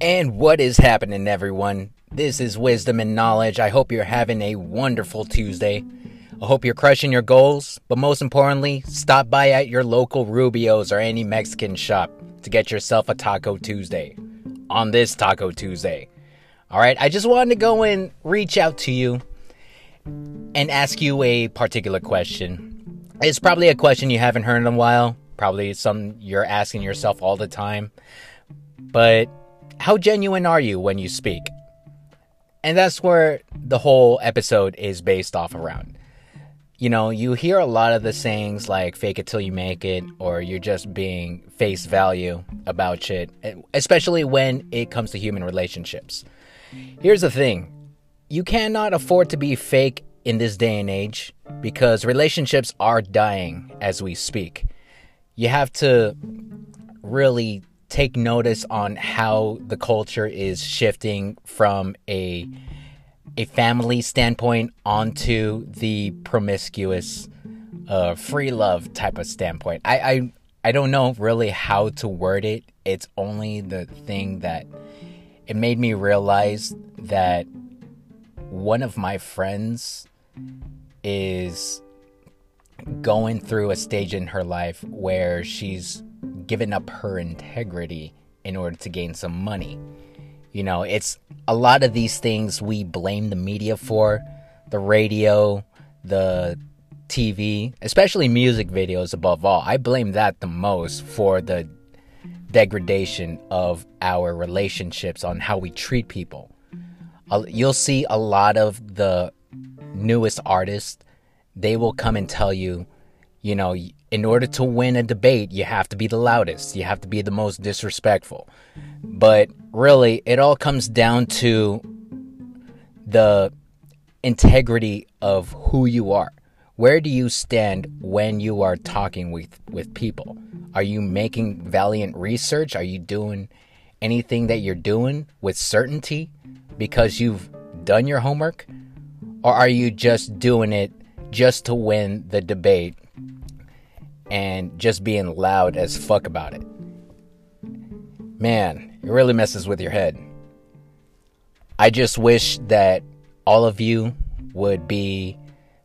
And what is happening, everyone? This is Wisdom and Knowledge. I hope you're having a wonderful Tuesday. I hope you're crushing your goals, but most importantly, stop by at your local Rubio's or any Mexican shop to get yourself a Taco Tuesday on this Taco Tuesday. All right, I just wanted to go and reach out to you and ask you a particular question. It's probably a question you haven't heard in a while, probably some you're asking yourself all the time. But how genuine are you when you speak? And that's where the whole episode is based off around. You know, you hear a lot of the sayings like fake it till you make it, or you're just being face value about shit, eh, especially when it comes to human relationships. Here's the thing you cannot afford to be fake in this day and age because relationships are dying as we speak. You have to really take notice on how the culture is shifting from a a family standpoint onto the promiscuous uh, free love type of standpoint. I, I I don't know really how to word it. It's only the thing that it made me realize that one of my friends is going through a stage in her life where she's given up her integrity in order to gain some money. You know, it's a lot of these things we blame the media for the radio, the TV, especially music videos above all. I blame that the most for the degradation of our relationships on how we treat people. You'll see a lot of the newest artists, they will come and tell you, you know, in order to win a debate, you have to be the loudest, you have to be the most disrespectful. But really, it all comes down to the integrity of who you are. Where do you stand when you are talking with, with people? Are you making valiant research? Are you doing anything that you're doing with certainty because you've done your homework? Or are you just doing it just to win the debate and just being loud as fuck about it? Man, it really messes with your head. I just wish that all of you would be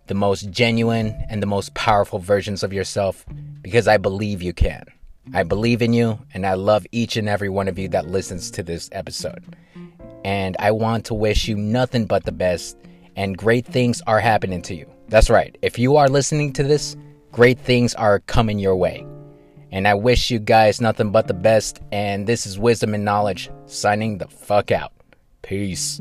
the most genuine and the most powerful versions of yourself because I believe you can. I believe in you and I love each and every one of you that listens to this episode. And I want to wish you nothing but the best and great things are happening to you. That's right. If you are listening to this, great things are coming your way. And I wish you guys nothing but the best. And this is Wisdom and Knowledge signing the fuck out. Peace.